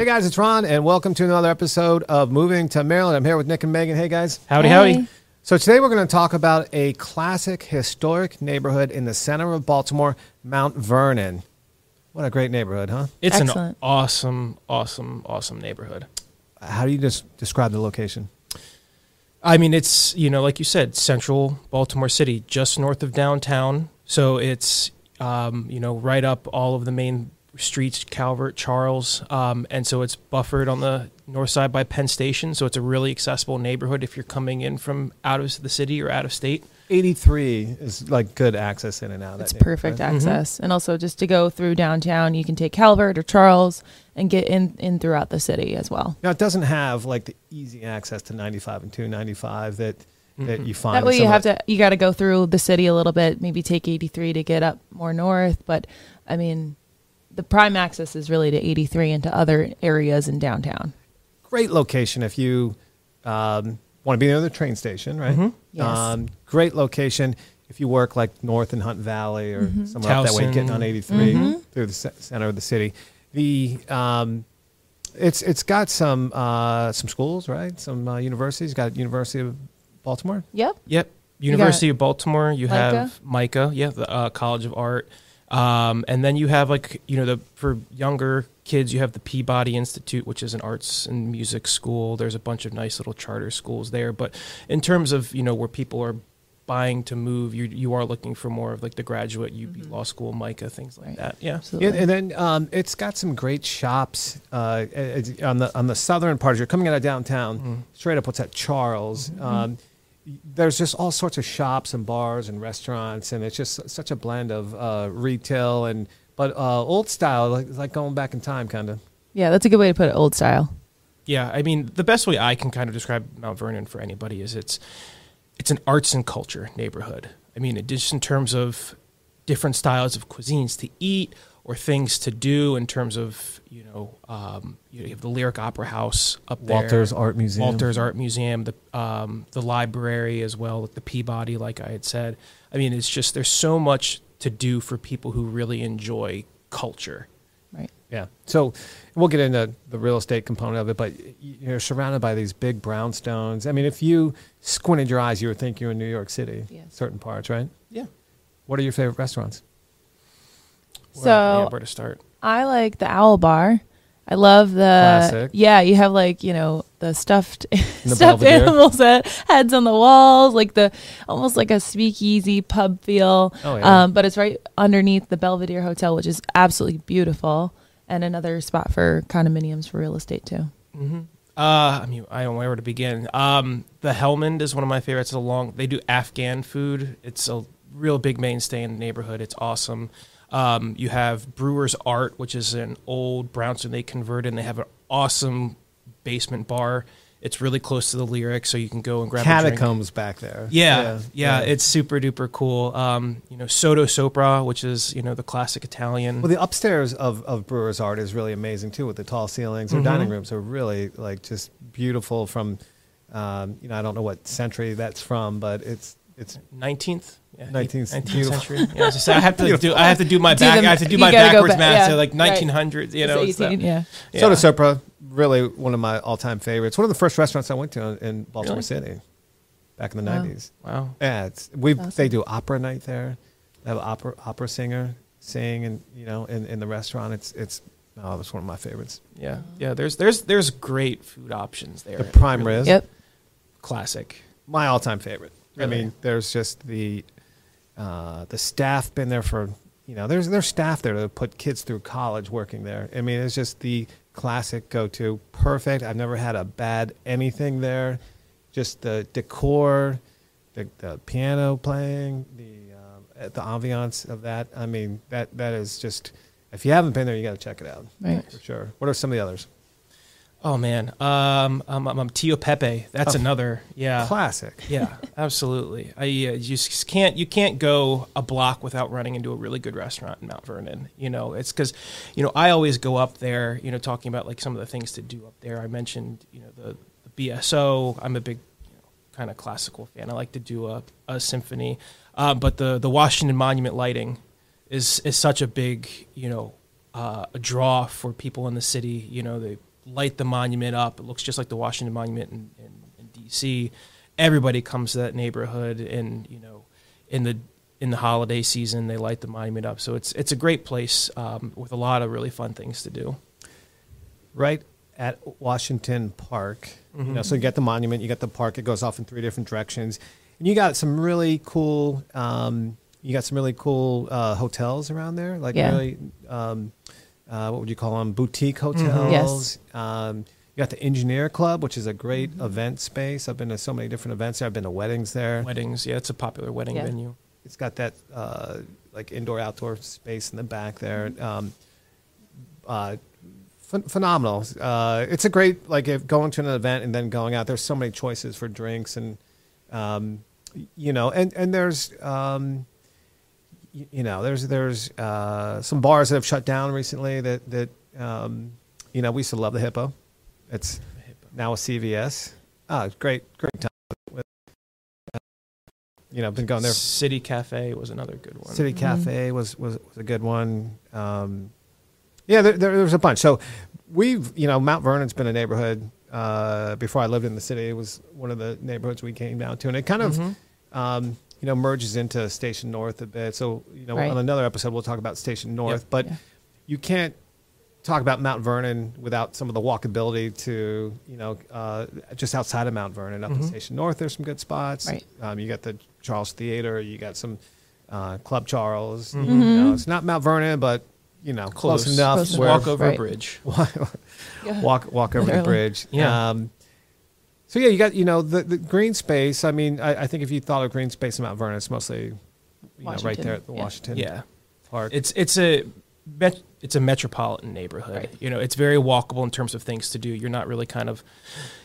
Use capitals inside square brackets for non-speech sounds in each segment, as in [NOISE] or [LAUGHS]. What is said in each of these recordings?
Hey guys, it's Ron, and welcome to another episode of Moving to Maryland. I'm here with Nick and Megan. Hey guys. Howdy, Hey. howdy. So today we're going to talk about a classic historic neighborhood in the center of Baltimore, Mount Vernon. What a great neighborhood, huh? It's an awesome, awesome, awesome neighborhood. How do you just describe the location? I mean, it's, you know, like you said, central Baltimore City, just north of downtown. So it's, um, you know, right up all of the main streets, Calvert, Charles. Um, and so it's buffered on the north side by Penn Station. So it's a really accessible neighborhood if you're coming in from out of the city or out of state. 83 is like good access in and out. of It's that perfect neighborhood. access. And also just to go through downtown, you can take Calvert or Charles and get in, in throughout the city as well. Now it doesn't have like the easy access to 95 and 295 that that you find. That way you have to you got to go through the city a little bit, maybe take 83 to get up more north, but I mean the prime access is really to 83 and to other areas in downtown. great location if you um, want to be near the train station, right? Mhm. Yes. Um, great location if you work like north in Hunt Valley or Mm-hmm. somewhere up that way, getting on 83 through the center of the city. The um, it's it's got some uh, some schools, right? Some uh, universities. Got University of Baltimore. Yep. Yep. University of Baltimore. You have MICA. Yeah, the uh, College of Art. Um, and then you have like you know the for younger kids you have the Peabody Institute, which is an arts and music school. There's a bunch of nice little charter schools there. But in terms of you know where people are buying to move, you you are looking for more of like the graduate UB Law School, MICA, things like Right. that. Yeah. Absolutely. Yeah, and then um, it's got some great shops uh, on the on the southern part. As you're coming out of downtown, Mm-hmm. straight up. What's that? Charles. Um, there's just all sorts of shops and bars and restaurants, and it's just such a blend of uh, retail and but uh, old style, like like going back in time, kind of. yeah, that's a good way to put it old style. Yeah, I mean, the best way I can kind of describe Mount Vernon for anybody is it's it's an arts and culture neighborhood. I mean, it just in terms of different styles of cuisines to eat or things to do in terms of you know um, you have the Lyric Opera House up there, Walters Art Museum. Walters Art Museum, the um, the library as well, the Peabody, like I had said. I mean, it's just there's so much to do for people who really enjoy culture. Right. Yeah. So we'll get into the real estate component of it, but you're surrounded by these big brownstones. I mean, if you squinted your eyes, you would think you're in New York City. Yes. Certain parts, right? Yeah. What are your favorite restaurants? Where, So- yeah, where to start? I like the owl bar. I love the Classic. yeah. You have like you know the stuffed [LAUGHS] the stuffed Belvedere. animals that heads on the walls, like the almost like a speakeasy pub feel. Oh, yeah. Um, but it's right underneath the Belvedere Hotel, which is absolutely beautiful, and another spot for condominiums for real estate too. hmm Uh, I mean, I don't know where to begin. Um, the Helmand is one of my favorites. It's a long. They do Afghan food. It's a real big mainstay in the neighborhood. It's awesome. Um, you have Brewer's Art, which is an old brownstone they converted, and they have an awesome basement bar. It's really close to the lyric, so you can go and grab a drink. Catacombs back there. Yeah, yeah, it's super duper cool. Um, you know, Sotto Sopra, which is you know the classic Italian. well, the upstairs of, of Brewer's Art is really amazing too, with the tall ceilings. Their Mhm. dining rooms are really like just beautiful. From, um, you know, I don't know what century that's from, but it's it's Nineteenth, yeah, 19th, 19th century. Yeah, it's just- I have to [LAUGHS] do. I have to do my Do back. the- I have to do my backwards back, math. yeah, So like right. nineteen hundreds. You know, It's it's that- 18, yeah. yeah. Sotto Sopra, really one of my all time favorites. One of the first restaurants I went to in, in Baltimore Really? City, back in the Wow. nineties. Wow. Yeah, it's we Awesome. they do opera night there. They have an opera opera singer sing and you know in, in the restaurant. It's it's oh, that's one of my favorites. Yeah, yeah. There's there's there's great food options there. The prime Really rib, Yep. classic. my all time favorite. I mean, there's just the uh, the staff been there for you know there's there's staff there to put kids through college working there. I mean, it's just the classic go to perfect. I've never had a bad anything there. Just the decor, the, the piano playing, the um, the ambiance of that. I mean, that that is just. If you haven't been there, you got to check it out for sure. What are some of the others? Oh man, um, um, um, um Tio Pepe. That's Oh. another. Yeah, Classic. [LAUGHS] yeah, absolutely. I uh, you just can't you can't go a block without running into a really good restaurant in Mount Vernon. You know, it's because you know I always go up there. You know, talking about like some of the things to do up there. I mentioned you know the, the BSO. I'm a big you know, kind of classical fan. I like to do a, a symphony, um, but the the Washington Monument lighting is is such a big you know uh, a draw for people in the city. You know, they light the monument up. It looks just like the Washington Monument in, in, in D.C. Everybody comes to that neighborhood, and you know, in the in the holiday season, they light the monument up. So it's it's a great place um, with a lot of really fun things to do. Right at Washington Park, mm-hmm. you know, so you got the monument, you got the park. It goes off in three different directions, and you got some really cool. Um, you got some really cool uh, hotels around there, like yeah. really. Um, uh, what would you call them? Boutique hotels. Mm-hmm. Yes. Um, you got the Engineer Club, which is a great mm-hmm. event space. I've been to so many different events there. I've been to weddings there. Weddings, yeah, it's a popular wedding yeah. venue. It's got that uh, like indoor outdoor space in the back there. Um, uh, ph- phenomenal. Uh, it's a great like if going to an event and then going out. There's so many choices for drinks and um, you know, and and there's um, you, you, know there's there's uh, some bars that have shut down recently that that um, you know we used to love the Hippo. It's now a CVS. Ah, great great time you know, been going there. City Cafe was another good one. City mm-hmm. Cafe was, was, was a good one. Um, yeah, there, there, there, was a bunch. So we've, you know, Mount Vernon's been a neighborhood. Uh, before I lived in the city, it was one of the neighborhoods we came down to, and it kind of, mm-hmm. um, you know, merges into Station North a bit. So, you know, right. on another episode, we'll talk about Station North, yep. but yeah. you can't talk about Mount Vernon without some of the walkability to, you know, uh, just outside of Mount Vernon, up mm-hmm. in Station North, there's some good spots. Right. Um, you got the Charles Theater, you got some uh, Club Charles. Mm-hmm. You know, it's not Mount Vernon, but you know, close, close enough. Close walk over right. a bridge. [LAUGHS] walk walk over the bridge. Yeah. Um, so yeah, you got you know the, the green space. I mean, I, I, think if you thought of green space in Mount Vernon, it's mostly you know, right there at the yeah. Washington yeah. Park. It's it's a it's a metropolitan neighborhood. Right. You know, it's very walkable in terms of things to do. You're not really kind of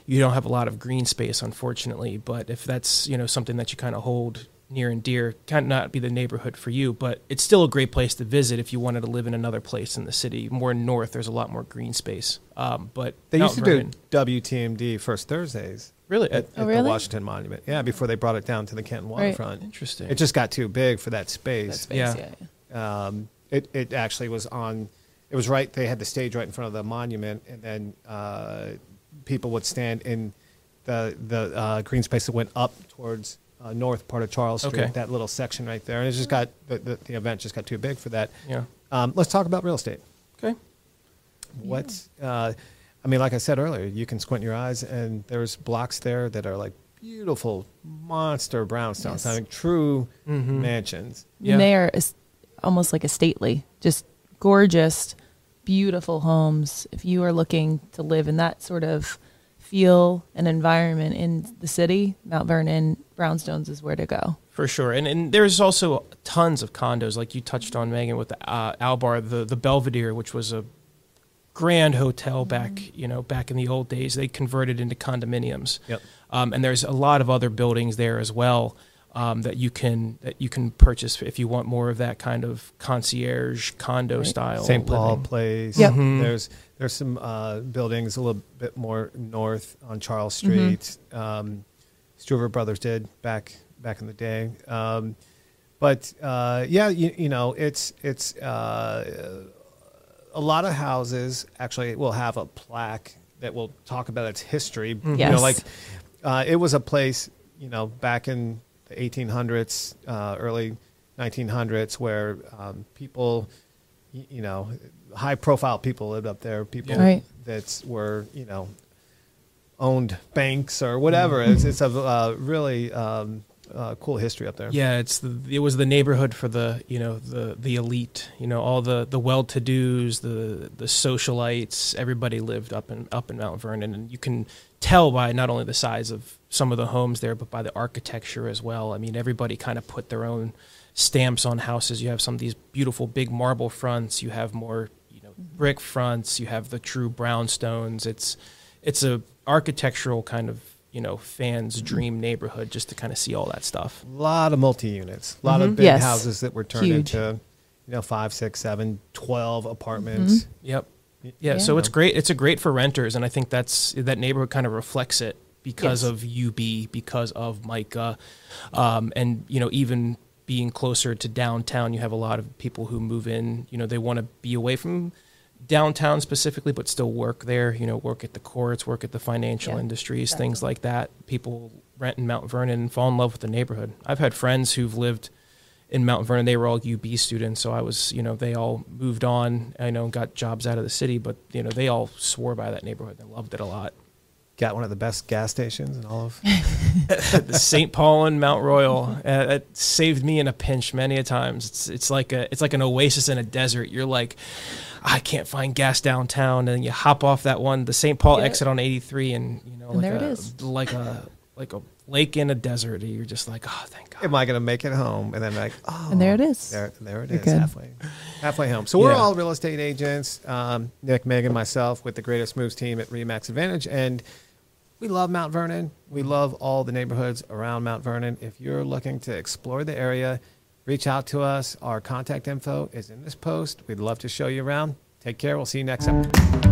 you don't have a lot of green space, unfortunately. But if that's you know something that you kind of hold near and dear, kind of not be the neighborhood for you, but it's still a great place to visit if you wanted to live in another place in the city. More north, there's a lot more green space. Um, but they used to Vernon, do WTMD first Thursdays. Really? At, oh, at really? the Washington Monument. Yeah, before they brought it down to the Canton waterfront. Right. Interesting. It just got too big for that space. That space yeah. yeah. Um, it, it actually was on, it was right, they had the stage right in front of the monument, and then uh, people would stand in the, the uh, green space that went up towards uh, north part of Charles Street, okay. that little section right there. And it just got, the, the, the event just got too big for that. Yeah. Um, let's talk about real estate. Okay. What, uh, I mean, like I said earlier, you can squint your eyes, and there's blocks there that are like beautiful monster brownstones, yes. having true mm-hmm. mansions. Yeah. They are almost like a stately, just gorgeous, beautiful homes. If you are looking to live in that sort of feel and environment in the city, Mount Vernon, Brownstones is where to go. For sure, and and there's also tons of condos, like you touched on, Megan, with the uh, Owl Bar, the the Belvedere, which was a grand hotel back, mm-hmm. you know, back in the old days. They converted into condominiums. Yep. Um, and there's a lot of other buildings there as well um, that you can that you can purchase if you want more of that kind of concierge condo right. style. St. Paul living. Place. Yep. Mm-hmm. There's there's some uh, buildings a little bit more north on Charles mm-hmm. Street. Mm-hmm. Um, Struever Brothers did back back in the day. Um, but uh, yeah, you, you, know, it's it's uh, a lot of houses actually will have a plaque that will talk about its history. Mm-hmm. Yes. You know, like uh, it was a place, you know, back in the 1800s, uh, early 1900s, where um, people, you know, high profile people lived up there. People right. that were, you know, owned banks or whatever. Mm-hmm. It's, it's a uh, really um, uh, cool history up there. Yeah, it's the, it was the neighborhood for the you know the the elite. You know all the the well to dos, the the socialites. Everybody lived up in up in Mount Vernon, and you can tell by not only the size of some of the homes there, but by the architecture as well. I mean, everybody kind of put their own stamps on houses. You have some of these beautiful big marble fronts. You have more you know brick fronts. You have the true brownstones. It's it's a architectural kind of you know fans dream neighborhood just to kind of see all that stuff a lot of multi-units a lot mm-hmm. of big yes. houses that were turned Huge. into you know five six seven twelve apartments mm-hmm. yep yeah, yeah, so it's great it's a great for renters and i think that's that neighborhood kind of reflects it because yes. of ub because of MICA, um, and you know even being closer to downtown you have a lot of people who move in you know they want to be away from downtown specifically, but still work there. You know, work at the courts, work at the financial Yeah, industries, things like that. People rent in Mount Vernon and fall in love with the neighborhood. I've had friends who've lived in Mount Vernon. They were all UB students, so I was, you know, they all moved on. I know, and got jobs out of the city, but you know, they all swore by that neighborhood. They loved it a lot. Got one of the best gas stations in all of. [LAUGHS] St. Paul and Mount Royal. Uh, it saved me in a pinch many a times. It's it's like a it's like an oasis in a desert. You're like, I can't find gas downtown, and you hop off that one, the St. Paul Yeah. exit on 83, and you know, And like there it a, is. like a like a lake in a desert. You're just like, oh, thank God. Am I going to make it home? And then like, oh, And there it is. There, there it You're is, good. halfway, halfway home. So we're Yeah. all real estate agents. Um, Nick, Megan, myself, with the Greatest Moves team at Remax Advantage, and we love Mount Vernon. We love all the neighborhoods around Mount Vernon. If you're looking to explore the area, reach out to us. Our contact info is in this post. We'd love to show you around. Take care. We'll see you next episode.